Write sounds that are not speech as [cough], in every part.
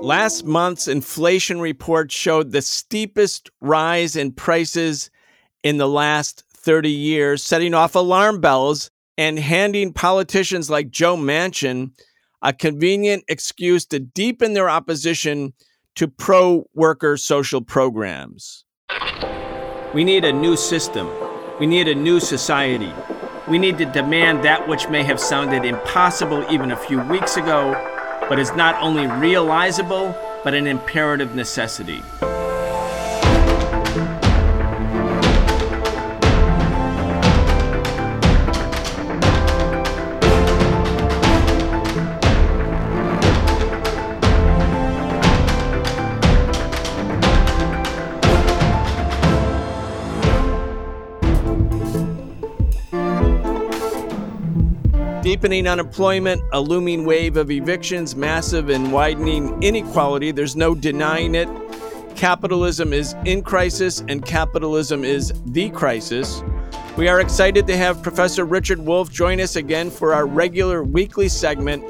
Last month's inflation report showed the steepest rise in prices in the last 30 years, setting off alarm bells and handing politicians like Joe Manchin a convenient excuse to deepen their opposition to pro worker social programs. We need a new system. We need a new society. We need to demand that which may have sounded impossible even a few weeks ago, but is not only realizable, but an imperative necessity. Deepening unemployment, a looming wave of evictions, massive and widening inequality. There's no denying it. Capitalism is in crisis, and capitalism is the crisis. We are excited to have Professor Richard Wolff join us again for our regular weekly segment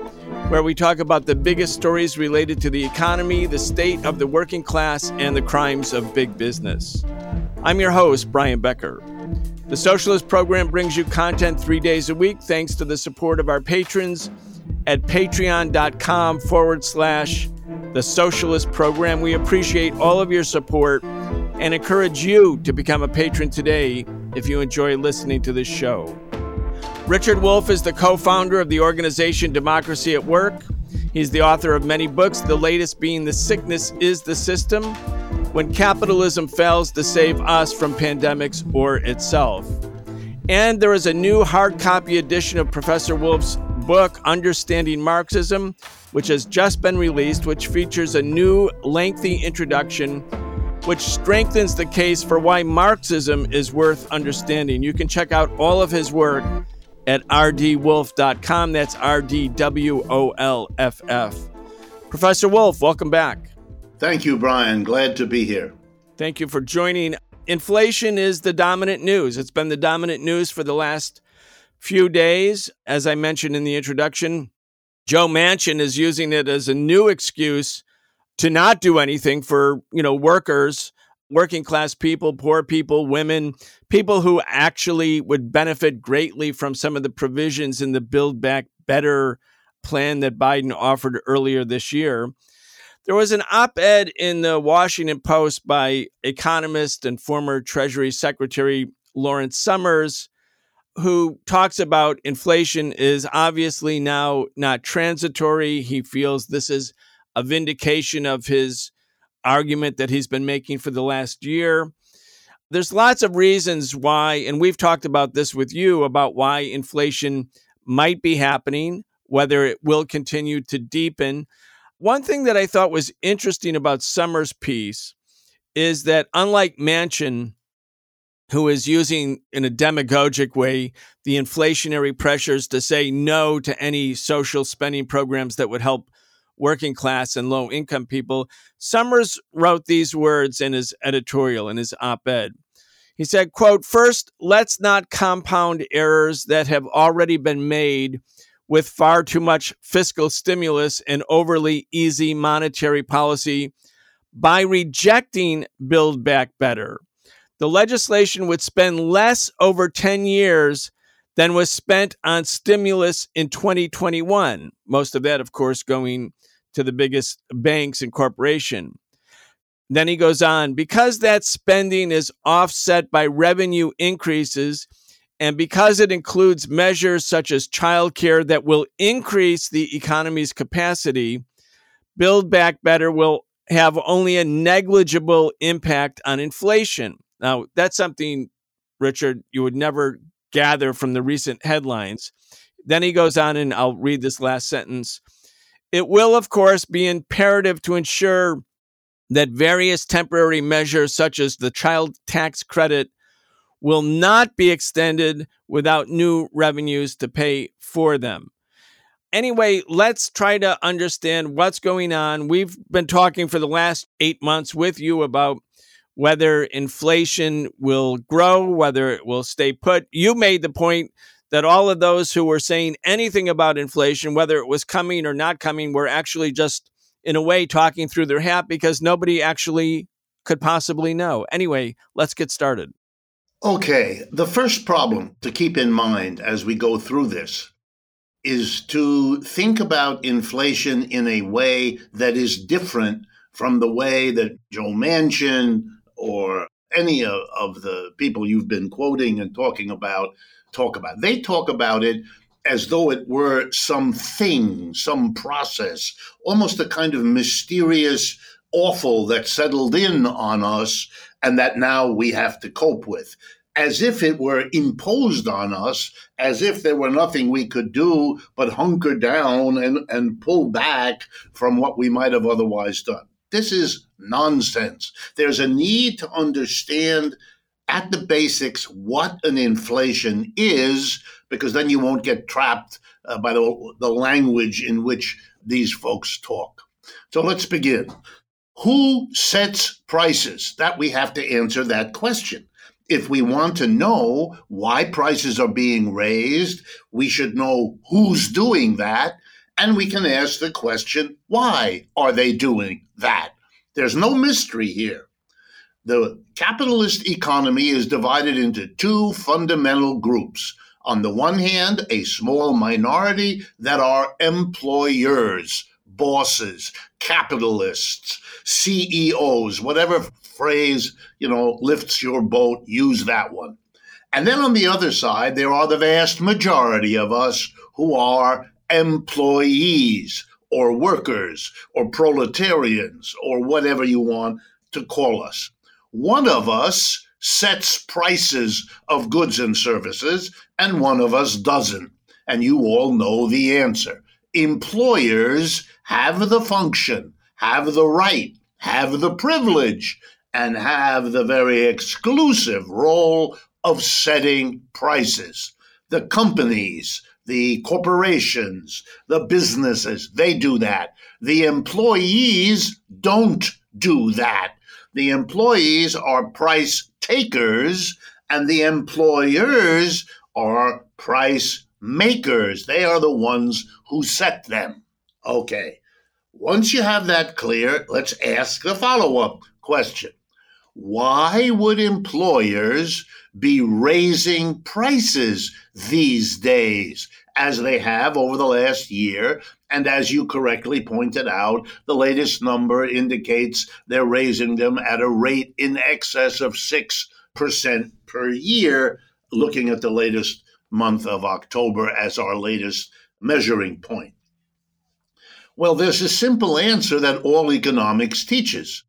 where we talk about the biggest stories related to the economy, the state of the working class, and the crimes of big business. I'm your host, Brian Becker. The Socialist Program brings you content three days a week thanks to the support of our patrons at patreon.com forward slash the Socialist Program. We appreciate all of your support and encourage you to become a patron today if you enjoy listening to this show. Richard Wolff is the co founder of the organization Democracy at Work. He's the author of many books, the latest being The Sickness is the System when capitalism fails to save us from pandemics or itself. And there is a new hard copy edition of Professor Wolff's book, Understanding Marxism, which has just been released, which features a new lengthy introduction which strengthens the case for why Marxism is worth understanding. You can check out all of his work at rdwolff.com. That's R D W O L F F. Professor Wolff, welcome back. Thank you, Brian. Glad to be here. Thank you for joining. Inflation is the dominant news. It's been the dominant news for the last few days. As I mentioned in the introduction, Joe Manchin is using it as a new excuse to not do anything for, you know, workers, working class people, poor people, women, people who actually would benefit greatly from some of the provisions in the Build Back Better plan that Biden offered earlier this year. There was an op ed in the Washington Post by economist and former Treasury Secretary Lawrence Summers, who talks about inflation is obviously now not transitory. He feels this is a vindication of his argument that he's been making for the last year. There's lots of reasons why, and we've talked about this with you about why inflation might be happening, whether it will continue to deepen. One thing that I thought was interesting about Summers' piece is that unlike Manchin, who is using in a demagogic way the inflationary pressures to say no to any social spending programs that would help working class and low income people, Summers wrote these words in his editorial in his op-ed. He said, quote, first, let's not compound errors that have already been made with far too much fiscal stimulus and overly easy monetary policy by rejecting Build Back Better. The legislation would spend less over 10 years than was spent on stimulus in 2021. Most of that, of course, going to the biggest banks and corporation. Then he goes on because that spending is offset by revenue increases and because it includes measures such as childcare that will increase the economy's capacity, Build Back Better will have only a negligible impact on inflation. Now, that's something, Richard, you would never gather from the recent headlines. Then he goes on, and I'll read this last sentence. It will, of course, be imperative to ensure that various temporary measures, such as the child tax credit, will not be extended without new revenues to pay for them. Anyway, let's try to understand what's going on. We've been talking for the last eight months with you about whether inflation will grow, whether it will stay put. You made the point that all of those who were saying anything about inflation, whether it was coming or not coming, were actually just in a way, talking through their hat because nobody actually could possibly know. Anyway, let's get started. Okay, the first problem to keep in mind as we go through this is to think about inflation in a way that is different from the way that Joe Manchin or any of, the people you've been quoting and talking about talk about. They talk about it as though it were some thing, some process, almost a kind of mysterious awful that settled in on us and that now we have to cope with as if it were imposed on us, as if there were nothing we could do but hunker down and, and pull back from what we might have otherwise done. This is nonsense. There's a need to understand at the basics what an inflation is, because then you won't get trapped uh, by the, the language in which these folks talk. So let's begin. Who sets prices? That we have to answer that question if we want to know why prices are being raised, we should know who's doing that. And we can ask the question, why are they doing that? There's no mystery here. The capitalist economy is divided into two fundamental groups. On the one hand, a small minority that are employers, bosses, capitalists, CEOs, whatever phrase, you know, lifts your boat, use that one. And then on the other side, there are the vast majority of us who are employees or workers or proletarians or whatever you want to call us. One of us sets prices of goods and services, and one of us doesn't. And you all know the answer. Employers have the function, have the right, have the privilege, and have the very exclusive role of setting prices. The companies, the corporations, the businesses, they do that. The employees don't do that. The employees are price takers, and the employers are price makers. They are the ones who set them. Okay. Once you have that clear, let's ask the follow up question. Why would employers be raising prices these days as they have over the last year? And as you correctly pointed out, the latest number indicates they're raising them at a rate in excess of 6% per year, looking at the latest month of October as our latest measuring point. Well, there's a simple answer that all economics teaches.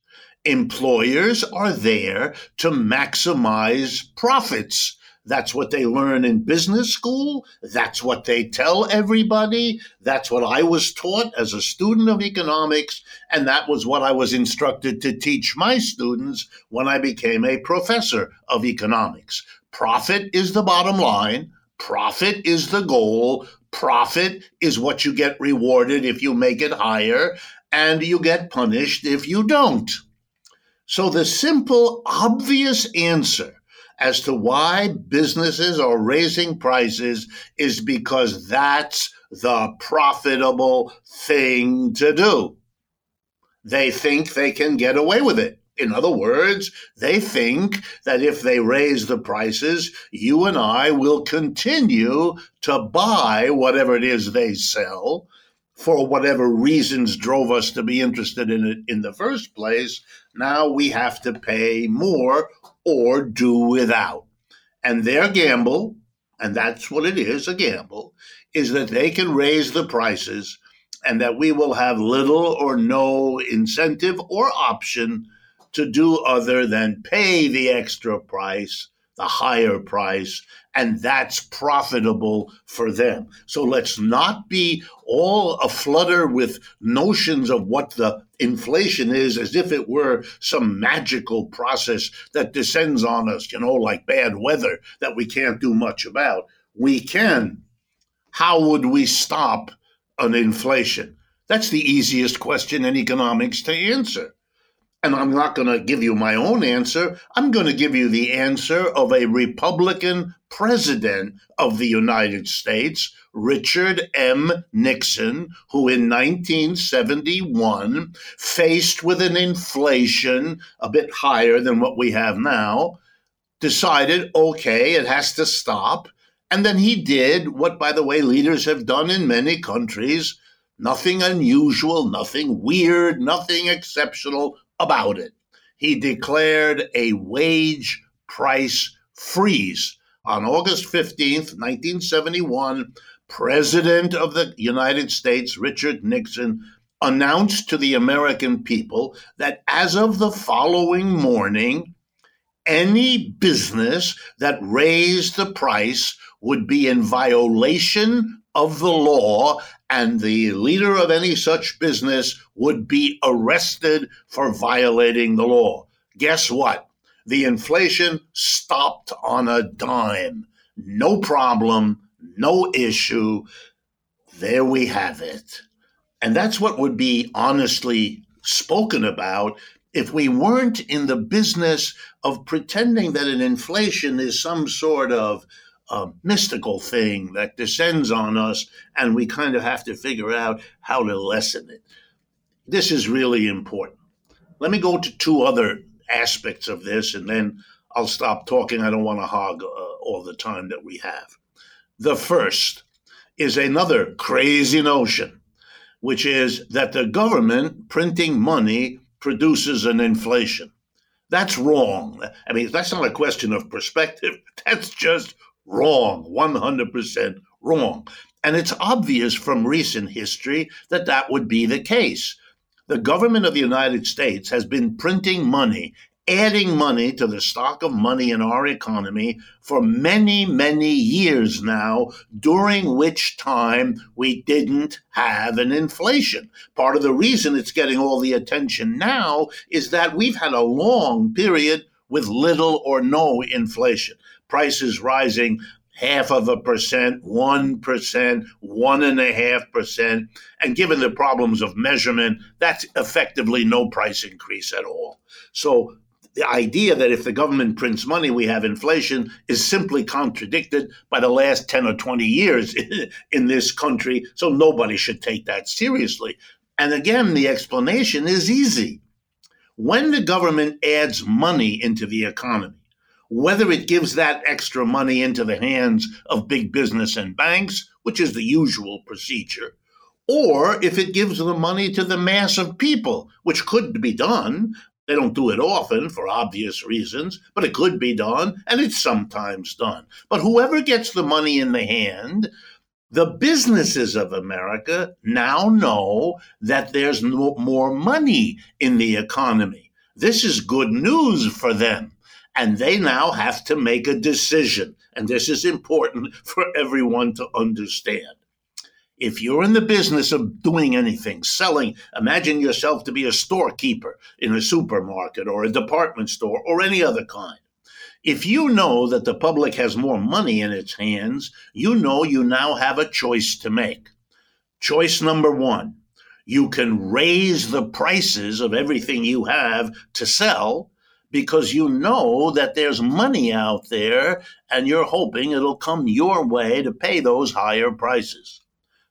Employers are there to maximize profits. That's what they learn in business school. That's what they tell everybody. That's what I was taught as a student of economics. And that was what I was instructed to teach my students when I became a professor of economics. Profit is the bottom line. Profit is the goal. Profit is what you get rewarded if you make it higher, and you get punished if you don't. So, the simple, obvious answer as to why businesses are raising prices is because that's the profitable thing to do. They think they can get away with it. In other words, they think that if they raise the prices, you and I will continue to buy whatever it is they sell for whatever reasons drove us to be interested in it in the first place. Now we have to pay more or do without. And their gamble, and that's what it is a gamble, is that they can raise the prices and that we will have little or no incentive or option to do other than pay the extra price, the higher price, and that's profitable for them. So let's not be all aflutter with notions of what the inflation is as if it were some magical process that descends on us, you know, like bad weather that we can't do much about. We can. How would we stop an inflation? That's the easiest question in economics to answer And I'm not going to give you my own answer. I'm going to give you the answer of a Republican president of the United States, Richard M. Nixon, who in 1971, faced with an inflation a bit higher than what we have now, decided, okay, it has to stop. And then he did what, by the way, leaders have done in many countries nothing unusual, nothing weird, nothing exceptional, about it. He declared a wage price freeze. On August 15th, 1971, President of the United States, Richard Nixon, announced to the American people that as of the following morning, any business that raised the price would be in violation of the law and the leader of any such business would be arrested for violating the law. Guess what? The inflation stopped on a dime. No problem, no issue. There we have it. And that's what would be honestly spoken about if we weren't in the business of pretending that an inflation is some sort of a mystical thing that descends on us, and we kind of have to figure out how to lessen it. This is really important. Let me go to two other aspects of this, and then I'll stop talking. I don't want to hog uh, all the time that we have. The first is another crazy notion, which is that the government printing money produces an inflation. That's wrong. I mean, that's not a question of perspective. [laughs] That's just Wrong, 100% wrong. And it's obvious from recent history that that would be the case. The government of the United States has been printing money, adding money to the stock of money in our economy for many, many years now, during which time we didn't have an inflation. Part of the reason it's getting all the attention now is that we've had a long period with little or no inflation prices rising half of a percent, 1%, one and a half percent. And given the problems of measurement, that's effectively no price increase at all. So the idea that if the government prints money, we have inflation is simply contradicted by the last 10 or 20 years [laughs] in this country. So nobody should take that seriously. And again, the explanation is easy. When the government adds money into the economy, whether it gives that extra money into the hands of big business and banks, which is the usual procedure, or if it gives the money to the mass of people, which could be done. They don't do it often for obvious reasons, but it could be done, and it's sometimes done. But whoever gets the money in the hand, the businesses of America now know that there's no more money in the economy. This is good news for them and they now have to make a decision. And this is important for everyone to understand. If you're in the business of doing anything, selling, imagine yourself to be a storekeeper in a supermarket or a department store or any other kind. If you know that the public has more money in its hands, you know you now have a choice to make. Choice number one you can raise the prices of everything you have to sell because you know that there's money out there and you're hoping it'll come your way to pay those higher prices.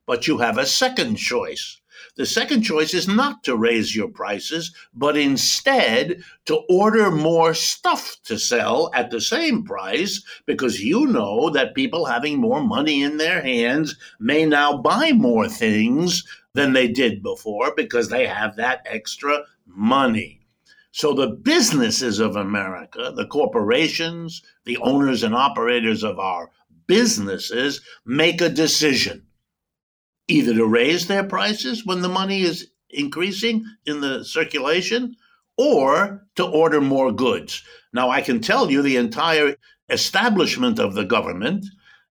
But you have a second choice. The second choice is not to raise your prices, but instead to order more stuff to sell at the same price because you know that people having more money in their hands may now buy more things than they did before because they have that extra money. So the businesses of America, the corporations, the owners and operators of our businesses make a decision either to raise their prices when the money is increasing in the circulation or to order more goods. Now, I can tell you the entire establishment of the government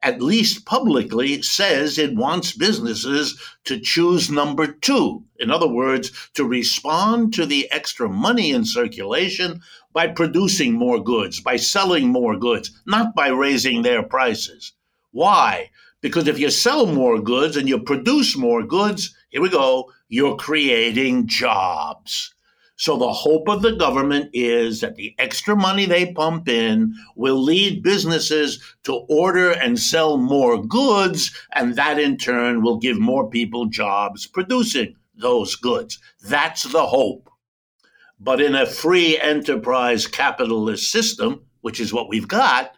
at least publicly, says it wants businesses to choose number two. In other words, to respond to the extra money in circulation by producing more goods, by selling more goods, not by raising their prices. Why? Because if you sell more goods and you produce more goods, here we go, you're creating jobs. So the hope of the government is that the extra money they pump in will lead businesses to order and sell more goods, and that in turn will give more people jobs producing those goods. That's the hope. But in a free enterprise capitalist system, which is what we've got,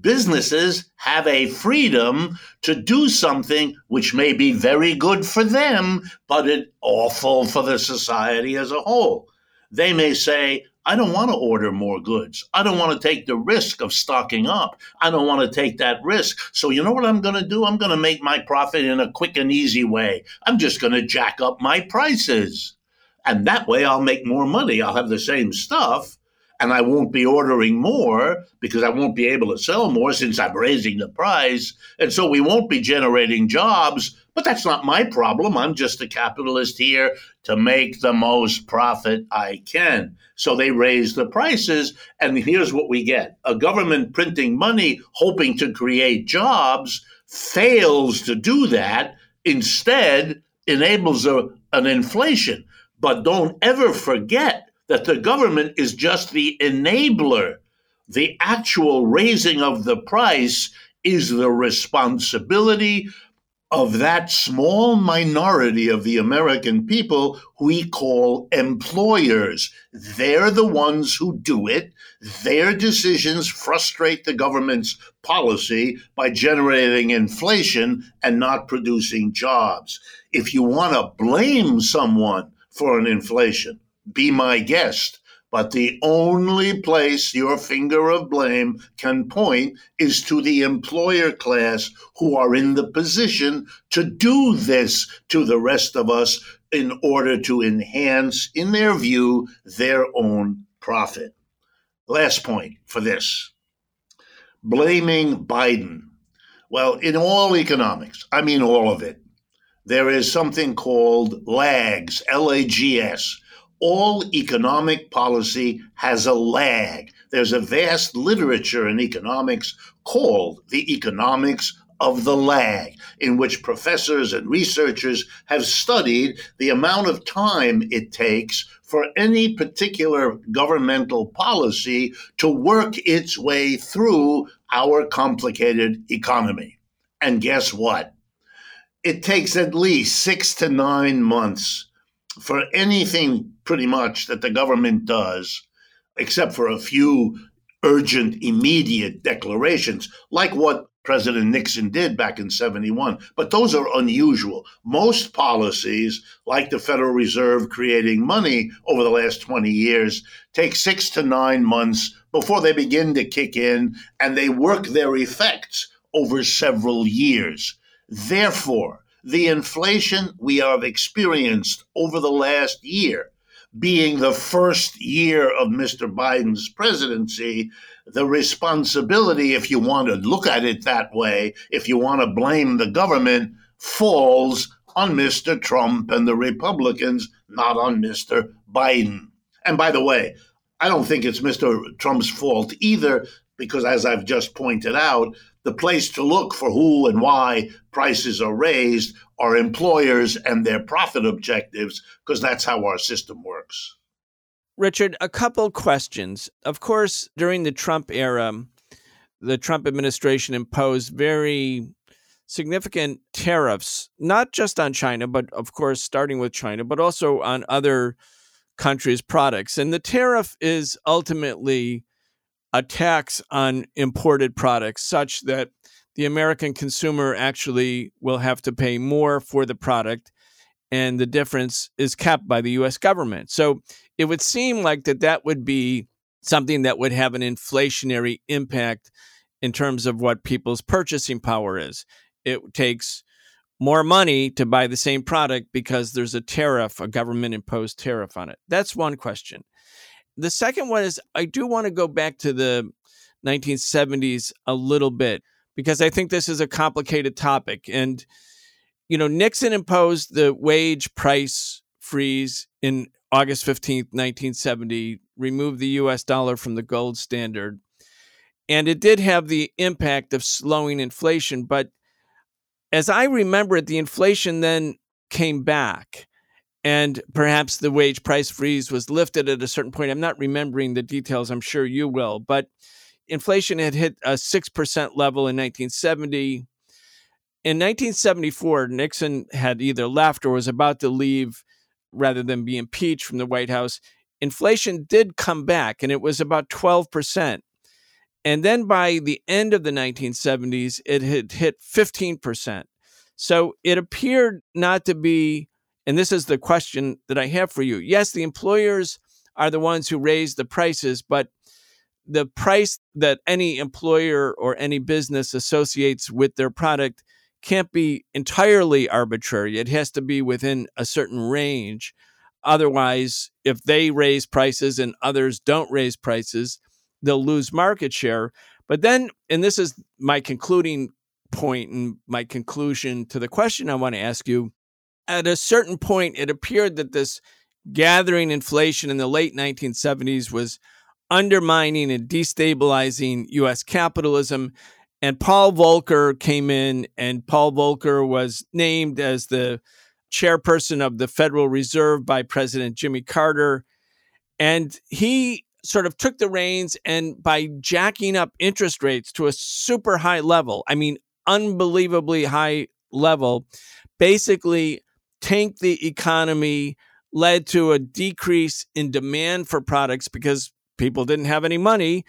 businesses have a freedom to do something which may be very good for them, but it awful for the society as a whole. They may say, I don't want to order more goods. I don't want to take the risk of stocking up. I don't want to take that risk. So, you know what I'm going to do? I'm going to make my profit in a quick and easy way. I'm just going to jack up my prices. And that way I'll make more money. I'll have the same stuff and I won't be ordering more because I won't be able to sell more since I'm raising the price. And so we won't be generating jobs but that's not my problem. I'm just a capitalist here to make the most profit I can. So they raise the prices, and here's what we get a government printing money, hoping to create jobs, fails to do that. Instead, enables a, an inflation. But don't ever forget that the government is just the enabler. The actual raising of the price is the responsibility of that small minority of the American people we call employers. They're the ones who do it. Their decisions frustrate the government's policy by generating inflation and not producing jobs. If you want to blame someone for an inflation, be my guest. But the only place your finger of blame can point is to the employer class who are in the position to do this to the rest of us in order to enhance, in their view, their own profit. Last point for this blaming Biden. Well, in all economics, I mean all of it, there is something called lags, L A G S all economic policy has a lag. There's a vast literature in economics called the economics of the lag, in which professors and researchers have studied the amount of time it takes for any particular governmental policy to work its way through our complicated economy. And guess what? It takes at least six to nine months for anything pretty much that the government does, except for a few urgent, immediate declarations, like what President Nixon did back in 71. But those are unusual. Most policies, like the Federal Reserve creating money over the last 20 years, take six to nine months before they begin to kick in and they work their effects over several years. Therefore, the inflation we have experienced over the last year, being the first year of Mr. Biden's presidency, the responsibility, if you want to look at it that way, if you want to blame the government, falls on Mr. Trump and the Republicans, not on Mr. Biden. And by the way, I don't think it's Mr. Trump's fault either, because as I've just pointed out, the place to look for who and why prices are raised are employers and their profit objectives, because that's how our system works. Richard, a couple questions. Of course, during the Trump era, the Trump administration imposed very significant tariffs, not just on China, but of course, starting with China, but also on other countries' products. And the tariff is ultimately a tax on imported products such that the American consumer actually will have to pay more for the product and the difference is kept by the US government. So it would seem like that that would be something that would have an inflationary impact in terms of what people's purchasing power is. It takes more money to buy the same product because there's a tariff, a government imposed tariff on it. That's one question. The second one is I do want to go back to the 1970s a little bit because I think this is a complicated topic. And, you know, Nixon imposed the wage price freeze in August 15th, 1970, removed the US dollar from the gold standard. And it did have the impact of slowing inflation. But as I remember it, the inflation then came back. And perhaps the wage price freeze was lifted at a certain point. I'm not remembering the details, I'm sure you will, but inflation had hit a 6% level in 1970. In 1974, Nixon had either left or was about to leave rather than be impeached from the White House. Inflation did come back and it was about 12%. And then by the end of the 1970s, it had hit 15%. So it appeared not to be, and this is the question that I have for you. Yes, the employers are the ones who raise the prices, but the price that any employer or any business associates with their product can't be entirely arbitrary. It has to be within a certain range. Otherwise, if they raise prices and others don't raise prices, they'll lose market share. But then, and this is my concluding point and my conclusion to the question I want to ask you. At a certain point, it appeared that this gathering inflation in the late 1970s was undermining and destabilizing US capitalism. And Paul Volcker came in, and Paul Volcker was named as the chairperson of the Federal Reserve by President Jimmy Carter. And he sort of took the reins and by jacking up interest rates to a super high level, I mean, unbelievably high level, basically tanked the economy, led to a decrease in demand for products because people didn't have any money.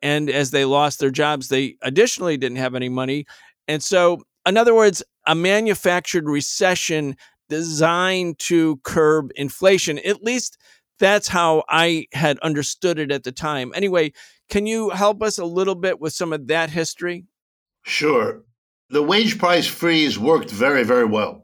And as they lost their jobs, they additionally didn't have any money. And so, in other words, a manufactured recession designed to curb inflation. At least that's how I had understood it at the time. Anyway, can you help us a little bit with some of that history? Sure. The wage price freeze worked very, very well.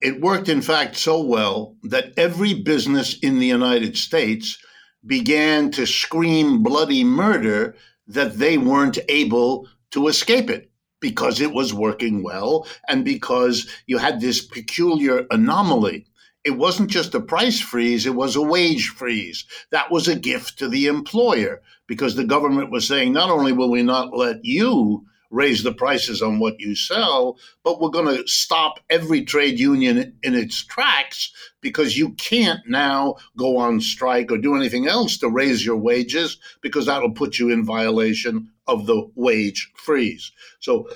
It worked, in fact, so well that every business in the United States began to scream bloody murder that they weren't able to escape it because it was working well and because you had this peculiar anomaly. It wasn't just a price freeze, it was a wage freeze. That was a gift to the employer because the government was saying, not only will we not let you raise the prices on what you sell, but we're going to stop every trade union in its tracks because you can't now go on strike or do anything else to raise your wages because that'll put you in violation of the wage freeze. So,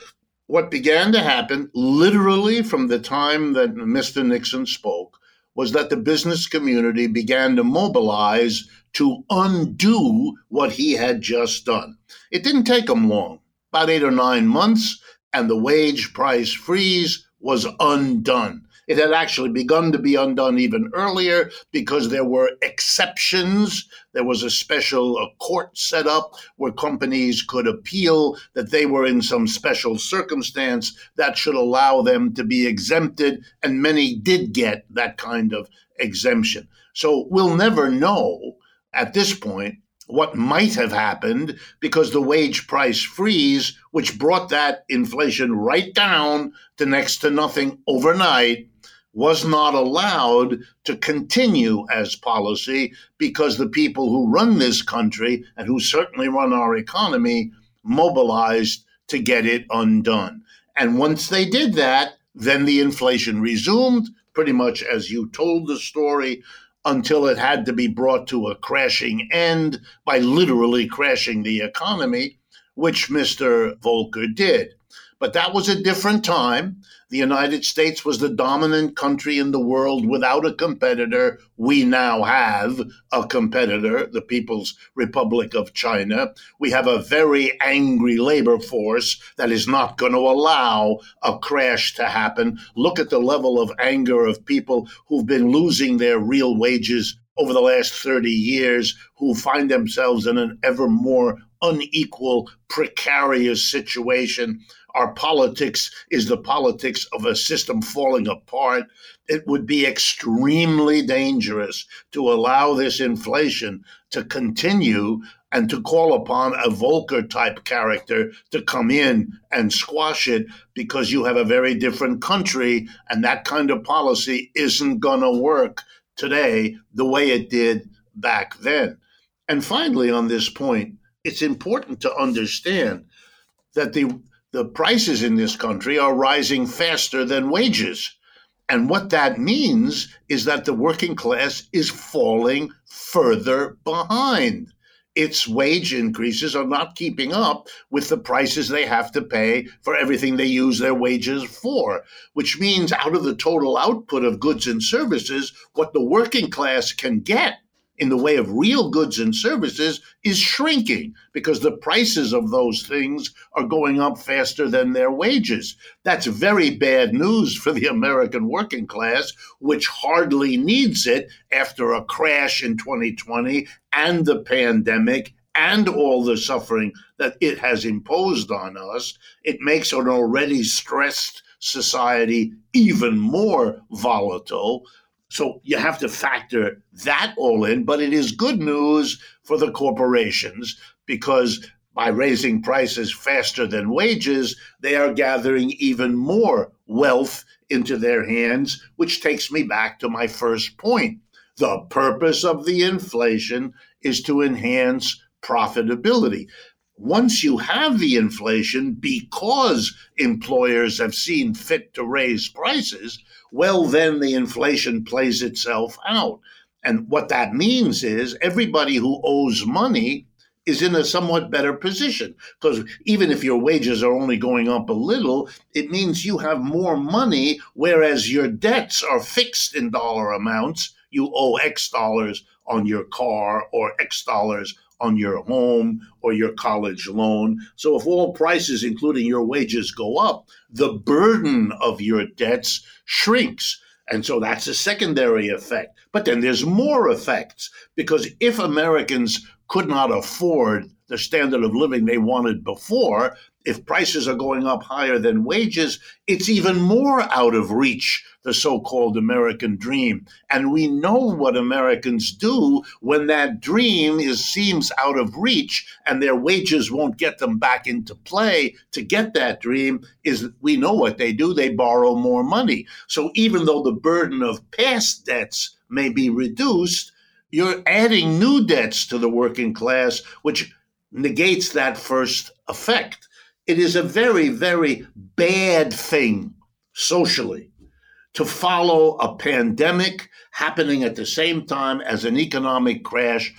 what began to happen literally from the time that Mr. Nixon spoke was that the business community began to mobilize to undo what he had just done. It didn't take him long about eight or nine months, and the wage price freeze was undone. It had actually begun to be undone even earlier because there were exceptions. There was a special a court set up where companies could appeal that they were in some special circumstance that should allow them to be exempted, and many did get that kind of exemption. So we'll never know at this point what might have happened because the wage price freeze, which brought that inflation right down to next to nothing overnight, was not allowed to continue as policy because the people who run this country and who certainly run our economy mobilized to get it undone. And once they did that, then the inflation resumed, pretty much as you told the story until it had to be brought to a crashing end by literally crashing the economy, which Mr. Volcker did. But that was a different time. The United States was the dominant country in the world without a competitor. We now have a competitor, the People's Republic of China. We have a very angry labor force that is not going to allow a crash to happen. Look at the level of anger of people who've been losing their real wages over the last 30 years who find themselves in an ever more unequal, precarious situation our politics is the politics of a system falling apart. It would be extremely dangerous to allow this inflation to continue and to call upon a Volcker type character to come in and squash it because you have a very different country and that kind of policy isn't going to work today the way it did back then. And finally, on this point, it's important to understand that the the prices in this country are rising faster than wages. And what that means is that the working class is falling further behind. Its wage increases are not keeping up with the prices they have to pay for everything they use their wages for, which means out of the total output of goods and services, what the working class can get in the way of real goods and services is shrinking because the prices of those things are going up faster than their wages. That's very bad news for the American working class, which hardly needs it after a crash in 2020 and the pandemic and all the suffering that it has imposed on us. It makes an already stressed society even more volatile. So you have to factor that all in, but it is good news for the corporations because by raising prices faster than wages, they are gathering even more wealth into their hands, which takes me back to my first point. The purpose of the inflation is to enhance profitability. Once you have the inflation because employers have seen fit to raise prices, well, then the inflation plays itself out. And what that means is everybody who owes money is in a somewhat better position because even if your wages are only going up a little, it means you have more money, whereas your debts are fixed in dollar amounts. You owe X dollars on your car or X dollars on your home or your college loan. So if all prices, including your wages, go up, the burden of your debts shrinks. And so that's a secondary effect. But then there's more effects because if Americans could not afford the standard of living they wanted before, if prices are going up higher than wages, it's even more out of reach, the so called American dream. And we know what Americans do when that dream is, seems out of reach and their wages won't get them back into play to get that dream. Is we know what they do, they borrow more money. So even though the burden of past debts may be reduced, you're adding new debts to the working class, which negates that first effect. It is a very, very bad thing socially to follow a pandemic happening at the same time as an economic crash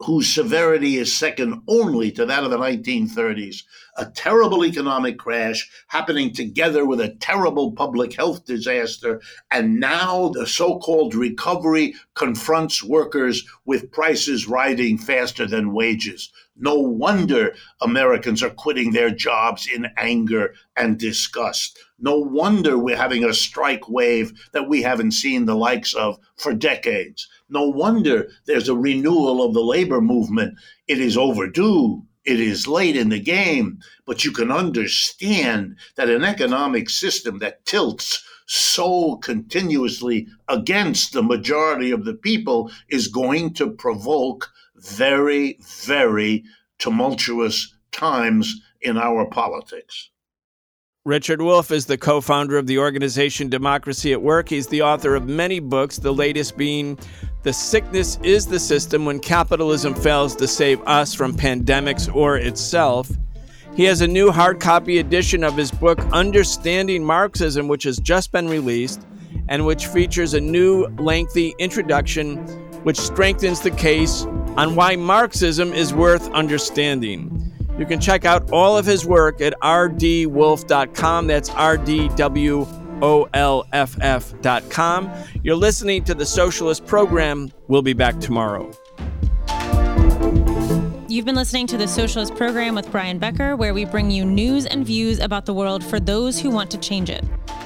whose severity is second only to that of the 1930s. A terrible economic crash happening together with a terrible public health disaster. And now the so called recovery confronts workers with prices rising faster than wages. No wonder Americans are quitting their jobs in anger and disgust. No wonder we're having a strike wave that we haven't seen the likes of for decades. No wonder there's a renewal of the labor movement. It is overdue. It is late in the game, but you can understand that an economic system that tilts so continuously against the majority of the people is going to provoke very, very tumultuous times in our politics. Richard Wolff is the co founder of the organization Democracy at Work. He's the author of many books, the latest being The Sickness is the System When Capitalism Fails to Save Us from Pandemics or Itself. He has a new hard copy edition of his book, Understanding Marxism, which has just been released and which features a new lengthy introduction which strengthens the case on why Marxism is worth understanding. You can check out all of his work at rdwolff.com. That's rdwolff.com. You're listening to the Socialist Program. We'll be back tomorrow. You've been listening to the Socialist Program with Brian Becker, where we bring you news and views about the world for those who want to change it.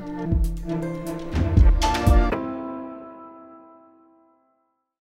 Center.